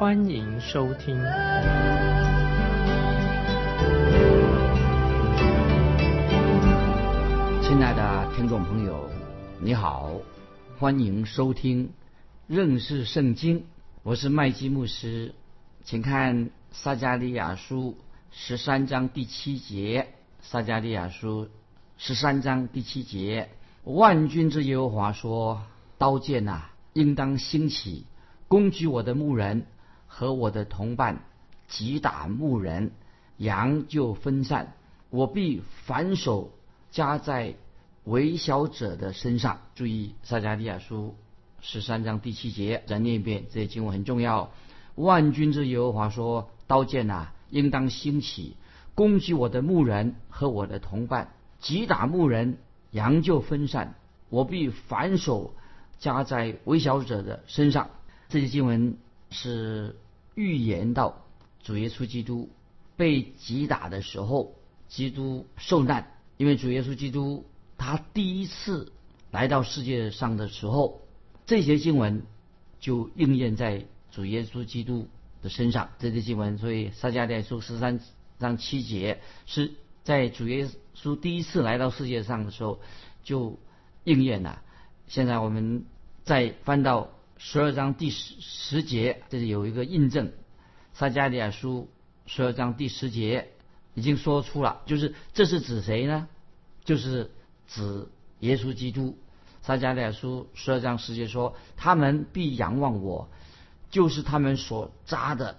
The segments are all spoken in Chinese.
欢迎收听。亲爱的听众朋友，你好，欢迎收听认识圣经，我是麦基牧师，请看撒加利亚书十三章第七节，撒加利亚书。十三章第七节，万军之耶和华说：“刀剑呐，应当兴起，攻击我的牧人和我的同伴，击打牧人，羊就分散。我必反手加在微小者的身上。”注意，撒迦利亚书十三章第七节，再念一遍，这些经文很重要。万军之耶和华说：“刀剑呐，应当兴起，攻击我的牧人和我的同伴。”击打牧人，羊就分散。我必反手加在微小者的身上。这些经文是预言到主耶稣基督被击打的时候，基督受难。因为主耶稣基督他第一次来到世界上的时候，这些经文就应验在主耶稣基督的身上。这些经文，所以撒迦利亚书十三章七节是。在主耶稣第一次来到世界上的时候，就应验了。现在我们再翻到十二章第十十节，这里有一个印证。撒迦利亚书十二章第十节已经说出了，就是这是指谁呢？就是指耶稣基督。撒迦利亚书十二章十节说：“他们必仰望我，就是他们所扎的，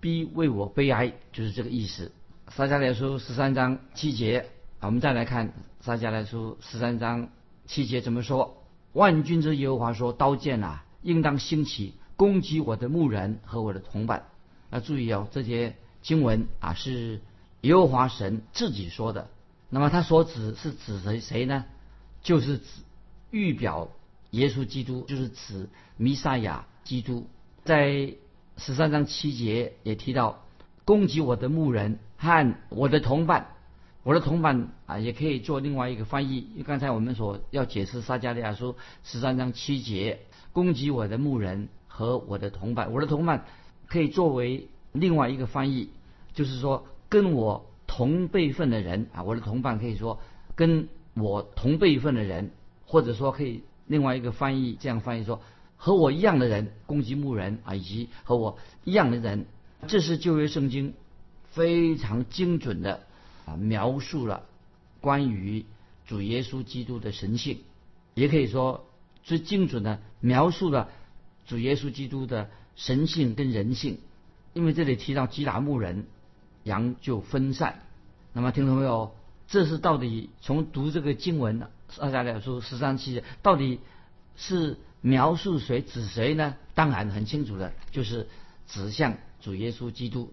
必为我悲哀。”就是这个意思。撒迦利亚书十三章七节，我们再来看撒迦利亚书十三章七节怎么说？万军之耶和华说：“刀剑啊，应当兴起，攻击我的牧人和我的同伴。”那注意哦，这些经文啊是耶和华神自己说的。那么他所指是指谁谁呢？就是指预表耶稣基督，就是指弥赛亚基督。在十三章七节也提到。攻击我的牧人和我的同伴，我的同伴啊，也可以做另外一个翻译。刚才我们所要解释撒加利亚书十三章七节，攻击我的牧人和我的同伴，我的同伴可以作为另外一个翻译，就是说跟我同辈分的人啊，我的同伴可以说跟我同辈分的人，或者说可以另外一个翻译这样翻译说和我一样的人攻击牧人啊，以及和我一样的人。这是旧约圣经非常精准的啊描述了关于主耶稣基督的神性，也可以说最精准的描述了主耶稣基督的神性跟人性。因为这里提到击打牧人，羊就分散。那么听众朋友，这是到底从读这个经文二加两书十三七到底是描述谁指谁呢？当然很清楚的，就是指向。主耶稣基督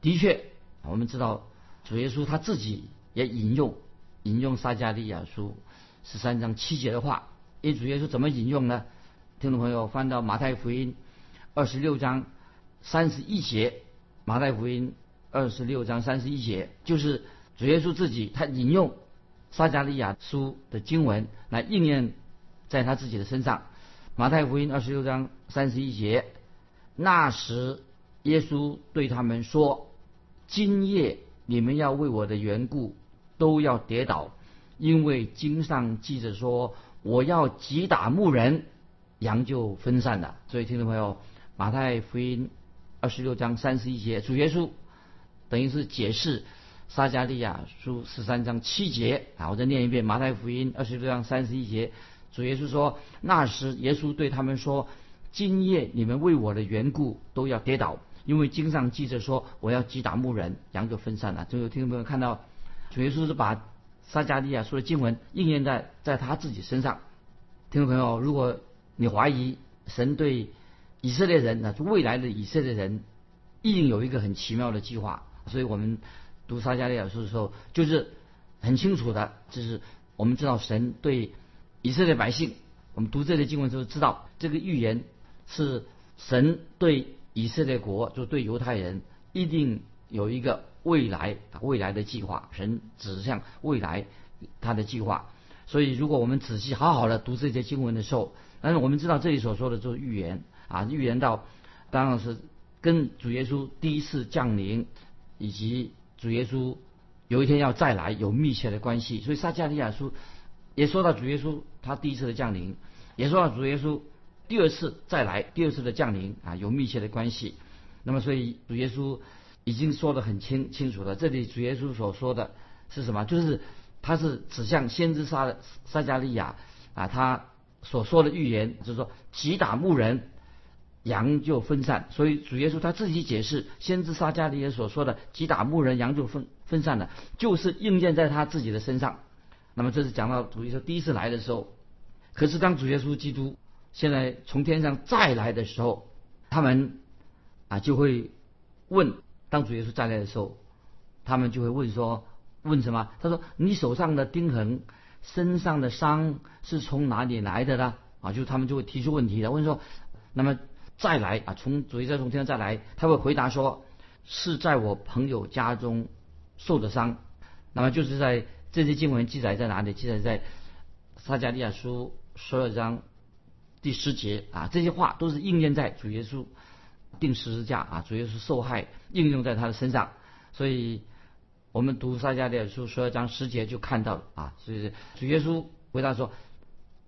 的确，我们知道主耶稣他自己也引用引用撒加利亚书十三章七节的话。因为主耶稣怎么引用呢？听众朋友翻到马太福音二十六章三十一节，马太福音二十六章三十一节就是主耶稣自己他引用撒加利亚书的经文来应验在他自己的身上。马太福音二十六章三十一节，那时。耶稣对他们说：“今夜你们要为我的缘故都要跌倒，因为经上记着说，我要击打牧人，羊就分散了。”所以，听众朋友，马太福音二十六章三十一节，主耶稣等于是解释撒加利亚书十三章七节啊。我再念一遍马太福音二十六章三十一节，主耶稣说：“那时耶稣对他们说，今夜你们为我的缘故都要跌倒。”因为经上记着说，我要击打牧人，羊就分散了。就有听众朋友看到，主耶稣是把撒加利亚说的经文应验在在他自己身上。听众朋友，如果你怀疑神对以色列人，那未来的以色列人一定有一个很奇妙的计划。所以我们读撒迦利亚书的时候，就是很清楚的，就是我们知道神对以色列百姓，我们读这类经文的时候知道这个预言是神对以色列国，就对犹太人一定有一个未来未来的计划，神指向未来他的计划。所以如果我们仔细好好的读这些经文的时候，但是我们知道这里所说的就是预言啊，预言到当然是跟主耶稣第一次降临。以及主耶稣有一天要再来有密切的关系，所以撒迦利亚书也说到主耶稣他第一次的降临，也说到主耶稣第二次再来第二次的降临啊有密切的关系。那么所以主耶稣已经说得很清清楚了。这里主耶稣所说的是什么？就是他是指向先知撒撒加利亚啊，他所说的预言就是说击打牧人。羊就分散，所以主耶稣他自己解释，先知撒加利亚所说的“击打牧人，羊就分分散了”，就是应验在他自己的身上。那么这是讲到主耶稣第一次来的时候，可是当主耶稣基督现在从天上再来的时候，他们啊就会问，当主耶稣再来的时候，他们就会问说，问什么？他说：“你手上的钉痕，身上的伤是从哪里来的呢？”啊，就他们就会提出问题了，问说，那么。再来啊！从主耶稣从天上再来，他会回答说：“是在我朋友家中受的伤。”那么就是在这些经文记载在哪里？记载在撒迦利亚书十二章第十节啊。这些话都是应验在主耶稣定十字架啊，主耶稣受害应用在他的身上。所以我们读撒迦利亚书十二章十节就看到了啊。所以主耶稣回答说：“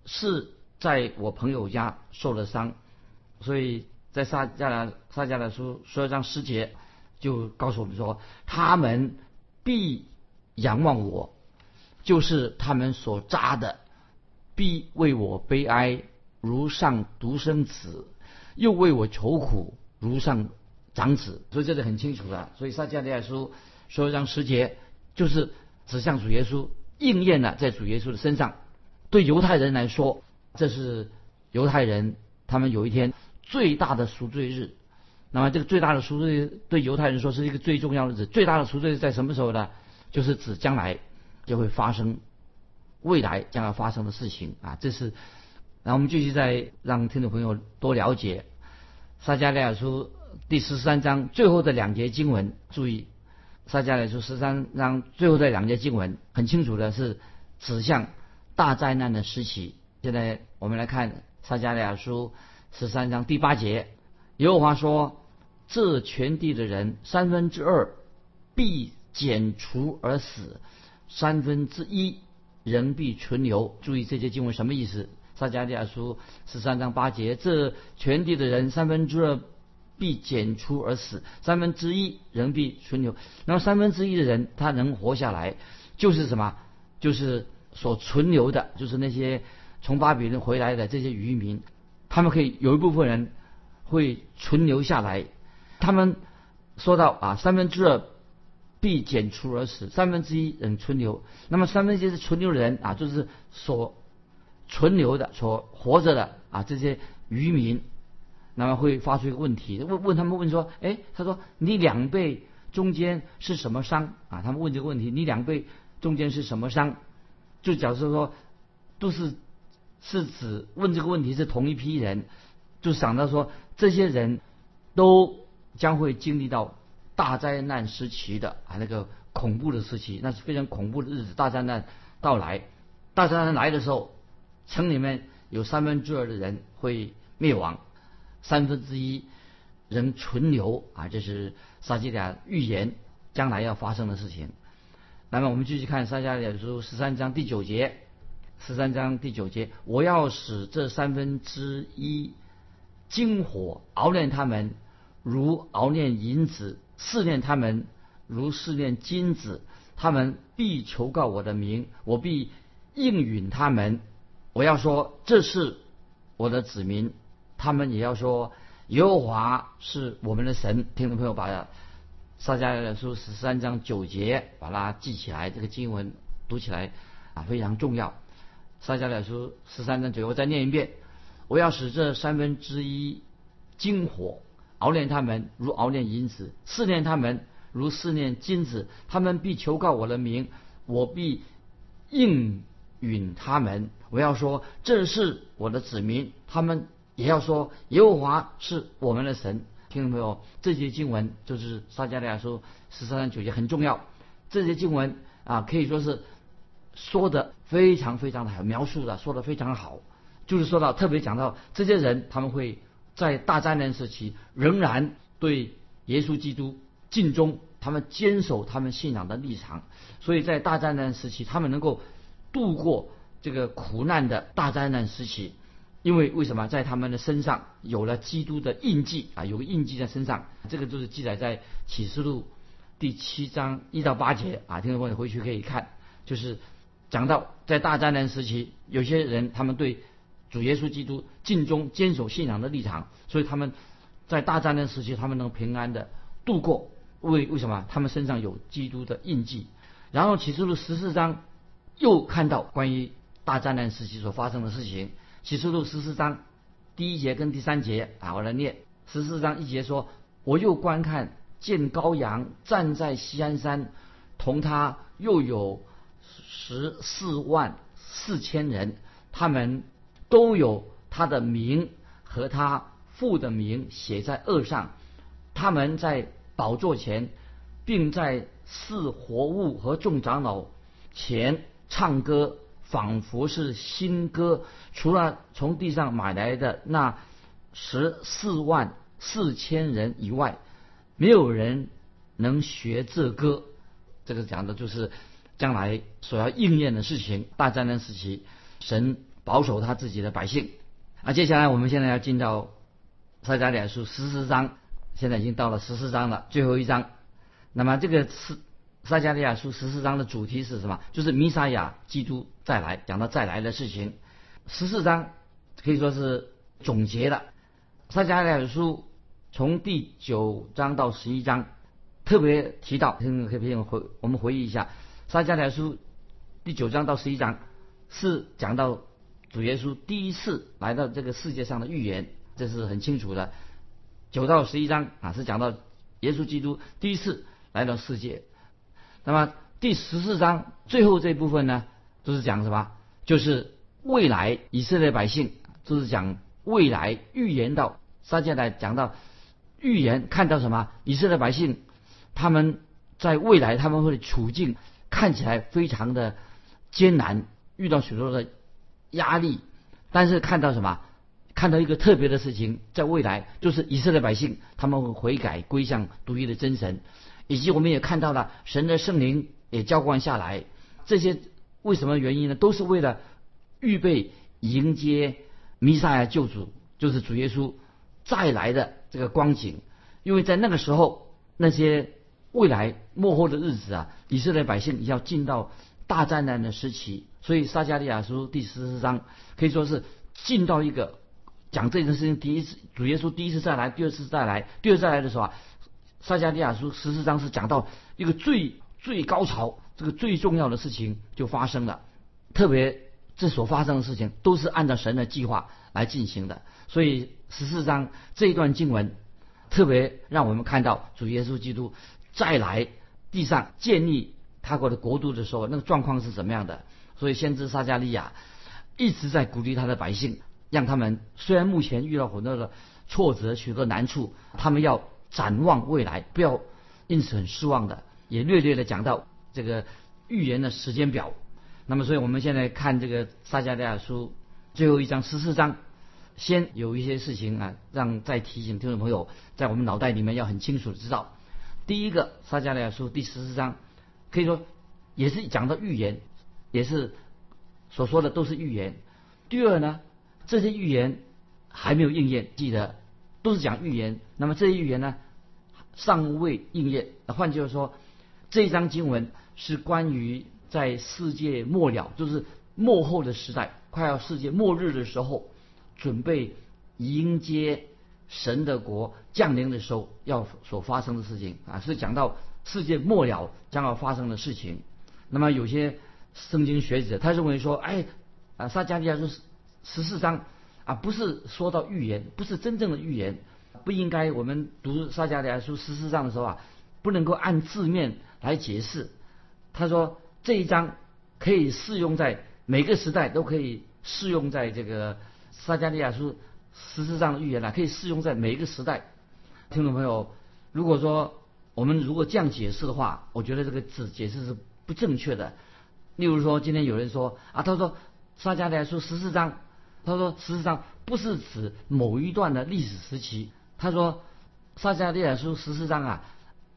是在我朋友家受了伤。”所以在撒迦拉撒迦拉书十二章十节就告诉我们说，他们必仰望我，就是他们所扎的，必为我悲哀，如上独生子；又为我愁苦，如上长子。所以这里很清楚的。所以撒迦利亚书十二章十节就是指向主耶稣，应验了在主耶稣的身上。对犹太人来说，这是犹太人他们有一天。最大的赎罪日，那么这个最大的赎罪对犹太人说是一个最重要的日。最大的赎罪日在什么时候呢？就是指将来就会发生，未来将要发生的事情啊。这是，然后我们继续再让听众朋友多了解撒迦利亚书第十三章最后的两节经文。注意，撒迦利亚书十三章最后的两节经文很清楚的是指向大灾难的时期。现在我们来看撒迦利亚书。十三章第八节，耶和华说：“这全地的人三分之二必剪除而死，三分之一人必存留。”注意这些经文什么意思？撒迦利亚书十三章八节，这全地的人三分之二必剪除而死，三分之一人必存留。那么三分之一的人他能活下来，就是什么？就是所存留的，就是那些从巴比伦回来的这些渔民。他们可以有一部分人会存留下来，他们说到啊，三分之二必剪除而死，三分之一人存留。那么三分之一是存留的人啊，就是所存留的、所活着的啊这些渔民，那么会发出一个问题，问问他们问说，哎，他说你两倍中间是什么伤啊？他们问这个问题，你两倍中间是什么伤？就假设说都是。是指问这个问题是同一批人，就想到说这些人都将会经历到大灾难时期的啊那个恐怖的时期，那是非常恐怖的日子。大灾难到来，大灾难来的时候，城里面有三分之二的人会灭亡，三分之一人存留啊，这是撒迦利亚预言将来要发生的事情。那么我们继续看撒迦利亚书十三章第九节。十三章第九节，我要使这三分之一金火熬炼他们，如熬炼银子；试炼他们，如试炼金子。他们必求告我的名，我必应允他们。我要说这是我的子民，他们也要说耶和华是我们的神。听众朋友，把撒迦利亚书十三章九节把它记起来，这个经文读起来啊非常重要。撒迦利亚书十三章九，我再念一遍：我要使这三分之一金火熬炼他们如熬炼银子，试炼他们如试炼金子。他们必求告我的名，我必应允他们。我要说这是我的子民，他们也要说耶和华是我们的神。听众朋友，这些经文就是撒迦利亚书十三章九节很重要。这些经文啊，可以说是说的非常非常的好，描述的说的非常好。就是说到特别讲到这些人，他们会在大灾难时期仍然对耶稣基督尽忠，他们坚守他们信仰的立场。所以在大灾难时期，他们能够度过这个苦难的大灾难时期，因为为什么在他们的身上有了基督的印记啊？有个印记在身上，这个就是记载在启示录第七章一到八节啊。听众朋友回去可以看，就是讲到在大灾难时期，有些人他们对主耶稣基督尽忠坚守信仰的立场，所以他们在大灾难时期，他们能平安的度过。为为什么？他们身上有基督的印记。然后启示录十四章又看到关于大灾难时期所发生的事情。启示录十四章第一节跟第三节啊，我来念。十四章一节说：“我又观看，见羔羊站在西安山，同他又有十四万四千人，他们。”都有他的名和他父的名写在额上，他们在宝座前，并在四活物和众长老前唱歌，仿佛是新歌。除了从地上买来的那十四万四千人以外，没有人能学这歌。这个讲的就是将来所要应验的事情。大灾难时期，神。保守他自己的百姓啊！接下来我们现在要进到撒迦利亚书十四章，现在已经到了十四章了，最后一章。那么这个是撒迦利亚书十四章的主题是什么？就是弥撒亚基督再来，讲到再来的事情。十四章可以说是总结的。撒迦利亚书从第九章到十一章特别提到，可以可以回我们回忆一下，撒迦利亚书第九章到十一章是讲到。主耶稣第一次来到这个世界上的预言，这是很清楚的。九到十一章啊，是讲到耶稣基督第一次来到世界。那么第十四章最后这部分呢，就是讲什么？就是未来以色列百姓，就是讲未来预言到撒迦来讲到预言看到什么？以色列百姓他们在未来他们会处境看起来非常的艰难，遇到许多的。压力，但是看到什么？看到一个特别的事情，在未来就是以色列百姓他们会悔改归向独一的真神，以及我们也看到了神的圣灵也浇灌下来。这些为什么原因呢？都是为了预备迎接弥撒亚救主，就是主耶稣再来的这个光景。因为在那个时候，那些未来幕后的日子啊，以色列百姓要进到大灾难的时期。所以撒迦利亚书第十四章可以说是进到一个讲这件事情第一次主耶稣第一次再来，第二次再来，第二次再来的时候啊，撒迦利亚书十四章是讲到一个最最高潮，这个最重要的事情就发生了。特别这所发生的事情都是按照神的计划来进行的。所以十四章这一段经文特别让我们看到主耶稣基督再来地上建立他国的国度的时候，那个状况是怎么样的。所以先知撒加利亚一直在鼓励他的百姓，让他们虽然目前遇到很多的挫折、许多难处，他们要展望未来，不要因此很失望的。也略略的讲到这个预言的时间表。那么，所以我们现在看这个撒加利亚书最后一章十四章，先有一些事情啊，让再提醒听众朋友，在我们脑袋里面要很清楚的知道。第一个，撒加利亚书第十四章可以说也是讲到预言。也是所说的都是预言。第二呢，这些预言还没有应验，记得都是讲预言。那么这些预言呢，尚未应验。换句话说，这一章经文是关于在世界末了，就是末后的时代，快要世界末日的时候，准备迎接神的国降临的时候要所发生的事情啊，是讲到世界末了将要发生的事情。那么有些。圣经学者他认为说，哎，啊，撒迦利亚书十四章啊，不是说到预言，不是真正的预言，不应该我们读撒迦利亚书十四章的时候啊，不能够按字面来解释。他说这一章可以适用在每个时代，都可以适用在这个撒迦利亚书十四章的预言啊，可以适用在每一个时代。听众朋友，如果说我们如果这样解释的话，我觉得这个字解释是不正确的。例如说，今天有人说啊，他说撒迦利亚书十四章，他说十四章不是指某一段的历史时期。他说撒迦利亚书十四章啊，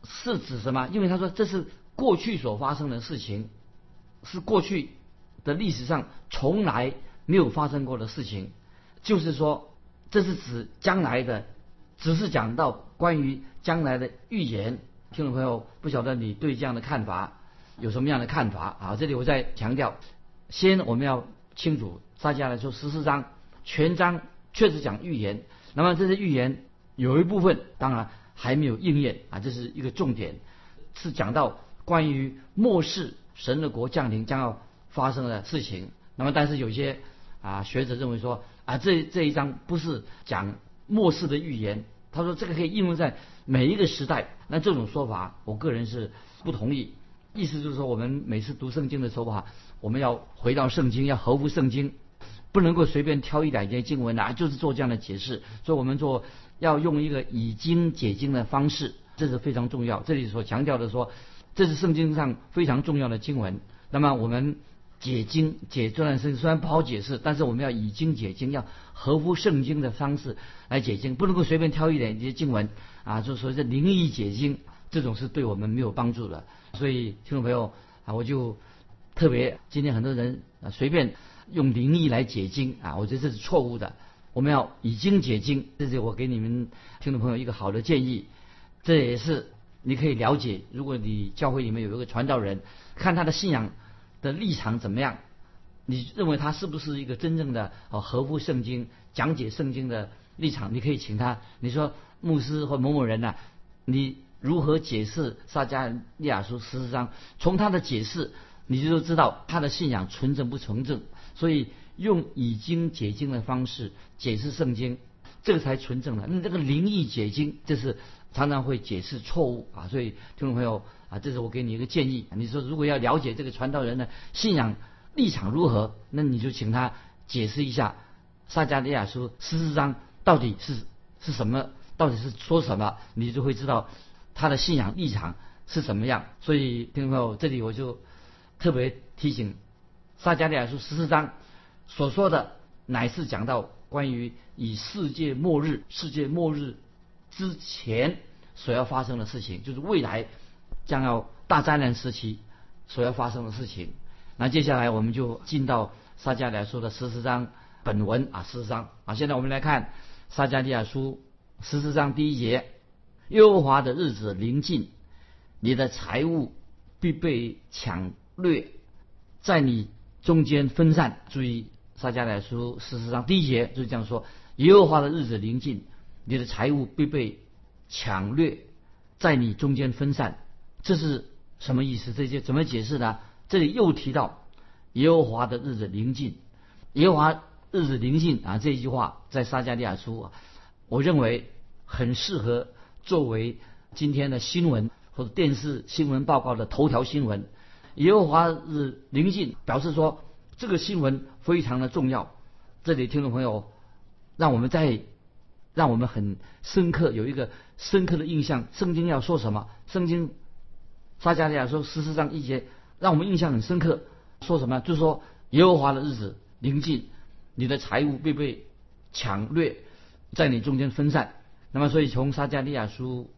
是指什么？因为他说这是过去所发生的事情，是过去的历史上从来没有发生过的事情，就是说这是指将来的，只是讲到关于将来的预言。听众朋友，不晓得你对这样的看法？有什么样的看法啊？这里我再强调，先我们要清楚，大家来说十四章全章确实讲预言，那么这些预言有一部分当然还没有应验啊，这是一个重点，是讲到关于末世神的国降临将要发生的事情。那么但是有些啊学者认为说啊这这一章不是讲末世的预言，他说这个可以应用在每一个时代，那这种说法我个人是不同意。意思就是说，我们每次读圣经的时候哈，我们要回到圣经，要合乎圣经，不能够随便挑一两节经文啊，就是做这样的解释。所以我们做要用一个以经解经的方式，这是非常重要。这里所强调的说，这是圣经上非常重要的经文。那么我们解经解这段圣经虽然不好解释，但是我们要以经解经，要合乎圣经的方式来解经，不能够随便挑一点一些经文啊，就说这灵异解经。这种是对我们没有帮助的，所以听众朋友啊，我就特别今天很多人啊随便用灵异来解经啊，我觉得这是错误的。我们要以经解经，这是我给你们听众朋友一个好的建议。这也是你可以了解，如果你教会里面有一个传道人，看他的信仰的立场怎么样，你认为他是不是一个真正的哦合乎圣经讲解圣经的立场？你可以请他，你说牧师或某某人呐，你。如何解释撒迦利亚书十四章？从他的解释，你就知道他的信仰纯正不纯正。所以用以经解经的方式解释圣经，这个才纯正的。那这个灵异解经，这是常常会解释错误啊。所以听众朋友啊，这是我给你一个建议。你说如果要了解这个传道人的信仰立场如何，那你就请他解释一下撒迦利亚书十四章到底是是什么，到底是说什么，你就会知道。他的信仰立场是怎么样？所以听众朋友，这里我就特别提醒，撒迦利亚书十四章所说的，乃是讲到关于以世界末日、世界末日之前所要发生的事情，就是未来将要大灾难时期所要发生的事情。那接下来我们就进到撒迦利亚书的十四章本文啊，十四章啊。现在我们来看撒迦利亚书十四章第一节。耶和华的日子临近，你的财物必被抢掠，在你中间分散。注意撒迦利亚书事实上第一节就是这样说：耶和华的日子临近，你的财物必被抢掠，在你中间分散。这是什么意思？这些怎么解释呢？这里又提到耶和华的日子临近，耶和华日子临近啊！这一句话在撒迦利亚书啊，我认为很适合。作为今天的新闻或者电视新闻报告的头条新闻，耶和华日临近，表示说这个新闻非常的重要。这里听众朋友，让我们在让我们很深刻有一个深刻的印象。圣经要说什么？圣经撒迦利亚说十四章一节，让我们印象很深刻。说什么？就是说耶和华的日子临近，你的财物被被抢掠，在你中间分散。那么，所以从撒迦利亚书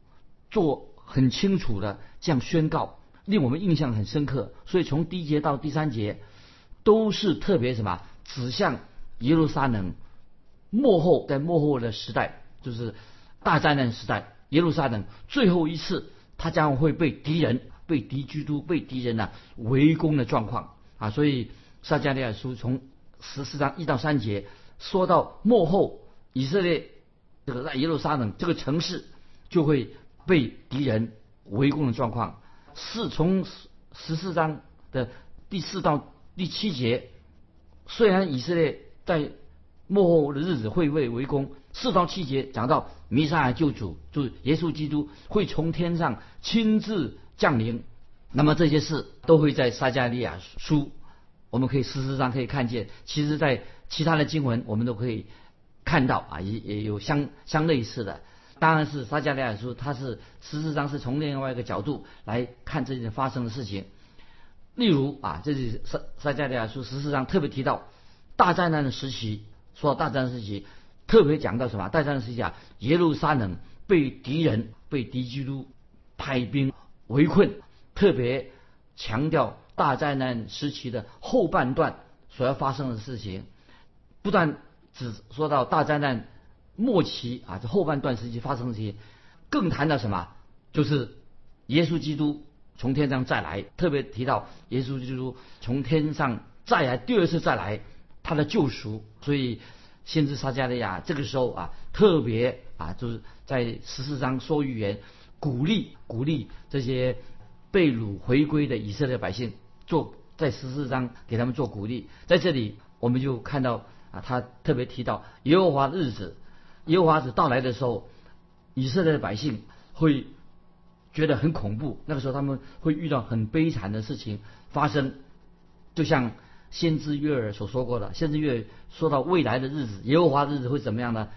做很清楚的这样宣告，令我们印象很深刻。所以从第一节到第三节，都是特别什么指向耶路撒冷幕后，在幕后的时代，就是大灾难时代，耶路撒冷最后一次，他将会被敌人、被敌基督、被敌人呢围攻的状况啊。所以撒迦利亚书从十四章一到三节说到幕后以色列。这个在耶路撒冷这个城市就会被敌人围攻的状况，是从十四章的第四到第七节。虽然以色列在末后的日子会被围攻。四到七节讲到弥撒救主，就是耶稣基督会从天上亲自降临。那么这些事都会在撒加利亚书，我们可以事实上可以看见。其实，在其他的经文我们都可以看到啊，也也有相相类似的。当然是撒加利亚书，它是事实上是从另外一个角度来看这件发生的事情。例如啊，这是撒撒加利亚书事实上特别提到大灾难的时期，说到大灾难时期，特别讲到什么？大灾难时期啊，耶路撒冷被敌人被敌基督派兵围困，特别强调大灾难时期的后半段所要发生的事情，不但只说到大灾难。末期啊，这后半段时期发生的这些，更谈到什么？就是耶稣基督从天上再来，特别提到耶稣基督从天上再来，第二次再来，他的救赎。所以先知撒加利亚这个时候啊，特别啊，就是在十四章说预言，鼓励鼓励这些被掳回归的以色列百姓，做在十四章给他们做鼓励。在这里我们就看到啊，他特别提到耶和华的日子。耶和华子到来的时候，以色列的百姓会觉得很恐怖。那个时候他们会遇到很悲惨的事情发生，就像先知约尔所说过的。先知约尔说到未来的日子，耶和华的日子会怎么样呢？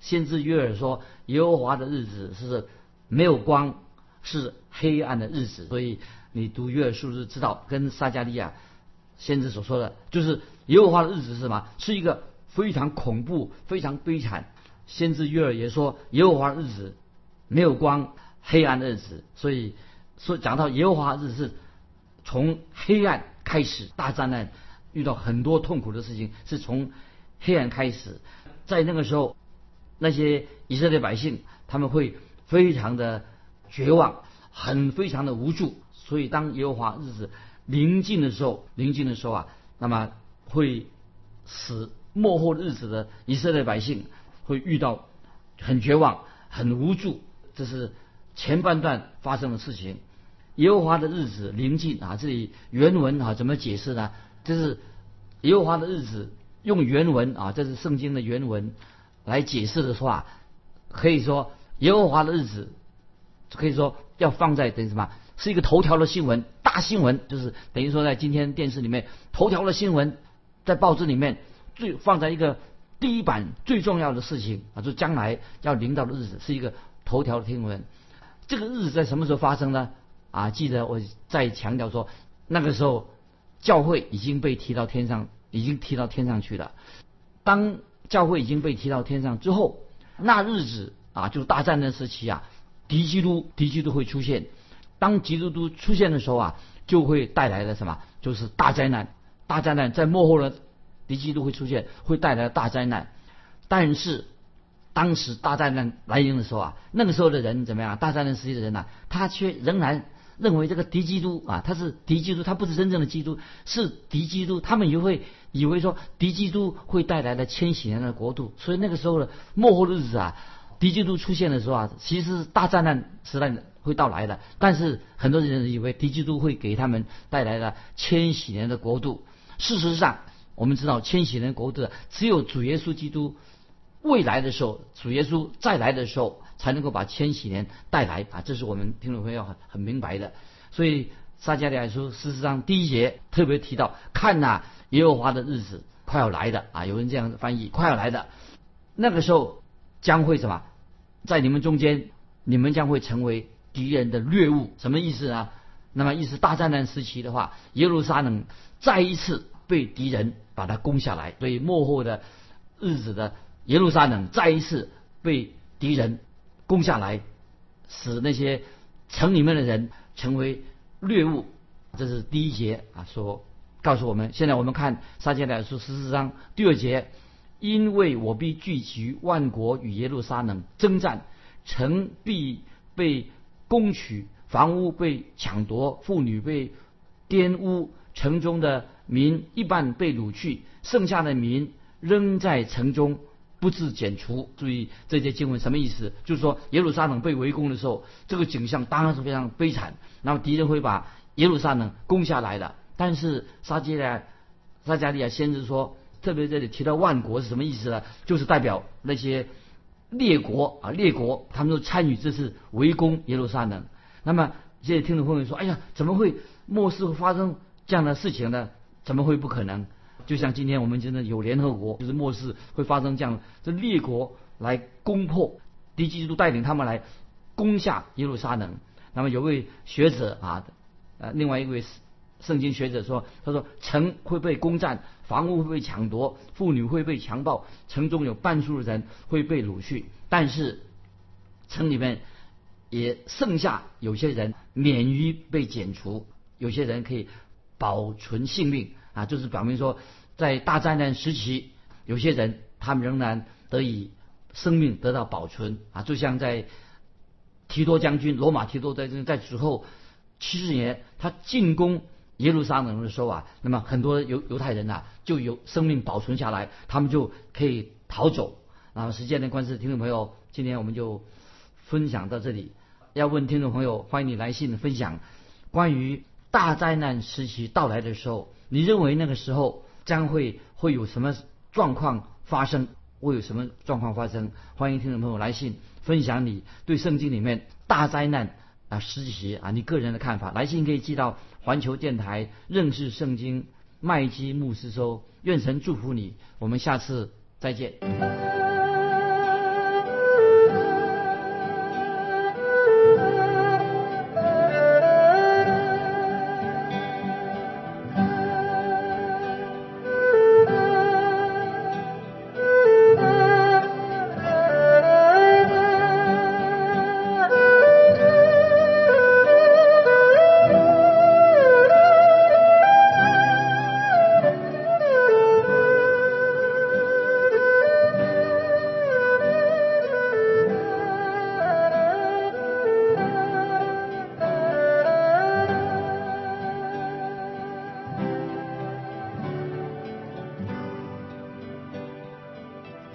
先知约尔说，耶和华的日子是没有光，是黑暗的日子。所以你读约尔书就知道，跟撒加利亚先知所说的，就是耶和华的日子是什么？是一个非常恐怖、非常悲惨。先知约尔也说，耶和华的日子没有光，黑暗的日子。所以说讲到耶和华日子是从黑暗开始，大灾难遇到很多痛苦的事情，是从黑暗开始。在那个时候，那些以色列百姓他们会非常的绝望，很非常的无助。所以当耶和华日子临近的时候，临近的时候啊，那么会使末后日子的以色列百姓。会遇到很绝望、很无助，这是前半段发生的事情。耶和华的日子临近啊，这里原文啊怎么解释呢？这是耶和华的日子用原文啊，这是圣经的原文来解释的话，可以说耶和华的日子可以说要放在等于什么？是一个头条的新闻，大新闻，就是等于说在今天电视里面头条的新闻，在报纸里面最放在一个。第一版最重要的事情啊，就将来要临到的日子，是一个头条的新闻。这个日子在什么时候发生呢？啊，记得我再强调说，那个时候教会已经被提到天上，已经提到天上去了。当教会已经被提到天上之后，那日子啊，就是大战争时期啊，敌基督敌基督会出现。当基督都出现的时候啊，就会带来的什么？就是大灾难。大灾难在幕后呢。敌基督会出现，会带来大灾难。但是，当时大灾难来临的时候啊，那个时候的人怎么样？大灾难时期的人呢，他却仍然认为这个敌基督啊，他是敌基督，他不是真正的基督，是敌基督。他们也会以为说敌基督会带来的千禧年的国度。所以那个时候的末后的日子啊，敌基督出现的时候啊，其实是大灾难时代会到来的。但是很多人以为敌基督会给他们带来了千禧年的国度。事实上，我们知道，千禧年国度只有主耶稣基督未来的时候，主耶稣再来的时候，才能够把千禧年带来啊！这是我们听众朋友很很明白的。所以撒迦利亚书事实上第一节特别提到，看呐，耶和华的日子快要来的啊！有人这样翻译，快要来的那个时候将会什么？在你们中间，你们将会成为敌人的掠物。什么意思呢？那么意思大战难时期的话，耶路撒冷再一次被敌人。把它攻下来，所以幕后的日子的耶路撒冷再一次被敌人攻下来，使那些城里面的人成为掠物。这是第一节啊，说告诉我们。现在我们看撒迦利亚书十四章第二节，因为我必聚集万国与耶路撒冷征战，城必被攻取，房屋被抢夺，妇女被玷污，城中的。民一半被掳去，剩下的民仍在城中不自剪除。注意这些经文什么意思？就是说耶路撒冷被围攻的时候，这个景象当然是非常悲惨。那么敌人会把耶路撒冷攻下来的。但是撒迦利亚撒迦利亚先知说，特别这里提到万国是什么意思呢？就是代表那些列国啊，列国他们都参与这次围攻耶路撒冷。那么这些听众朋友说：“哎呀，怎么会末世会发生这样的事情呢？怎么会不可能？就像今天我们真的有联合国，就是末世会发生这样，这列国来攻破，敌基督带领他们来攻下耶路撒冷。那么有位学者啊，呃，另外一位圣经学者说，他说城会被攻占，房屋会被抢夺，妇女会被强暴，城中有半数的人会被掳去，但是城里面也剩下有些人免于被剪除，有些人可以保存性命啊，就是表明说，在大灾难时期，有些人他们仍然得以生命得到保存啊，就像在提多将军罗马提多在在之后七十年，他进攻。耶路撒冷的时候啊，那么很多犹犹太人呐就有生命保存下来，他们就可以逃走。那么时间的关系，听众朋友，今天我们就分享到这里。要问听众朋友，欢迎你来信分享关于大灾难时期到来的时候，你认为那个时候将会会有什么状况发生？会有什么状况发生？欢迎听众朋友来信分享你对圣经里面大灾难。啊，实习啊，你个人的看法，来信可以寄到环球电台认识圣经麦基牧师收，愿神祝福你，我们下次再见。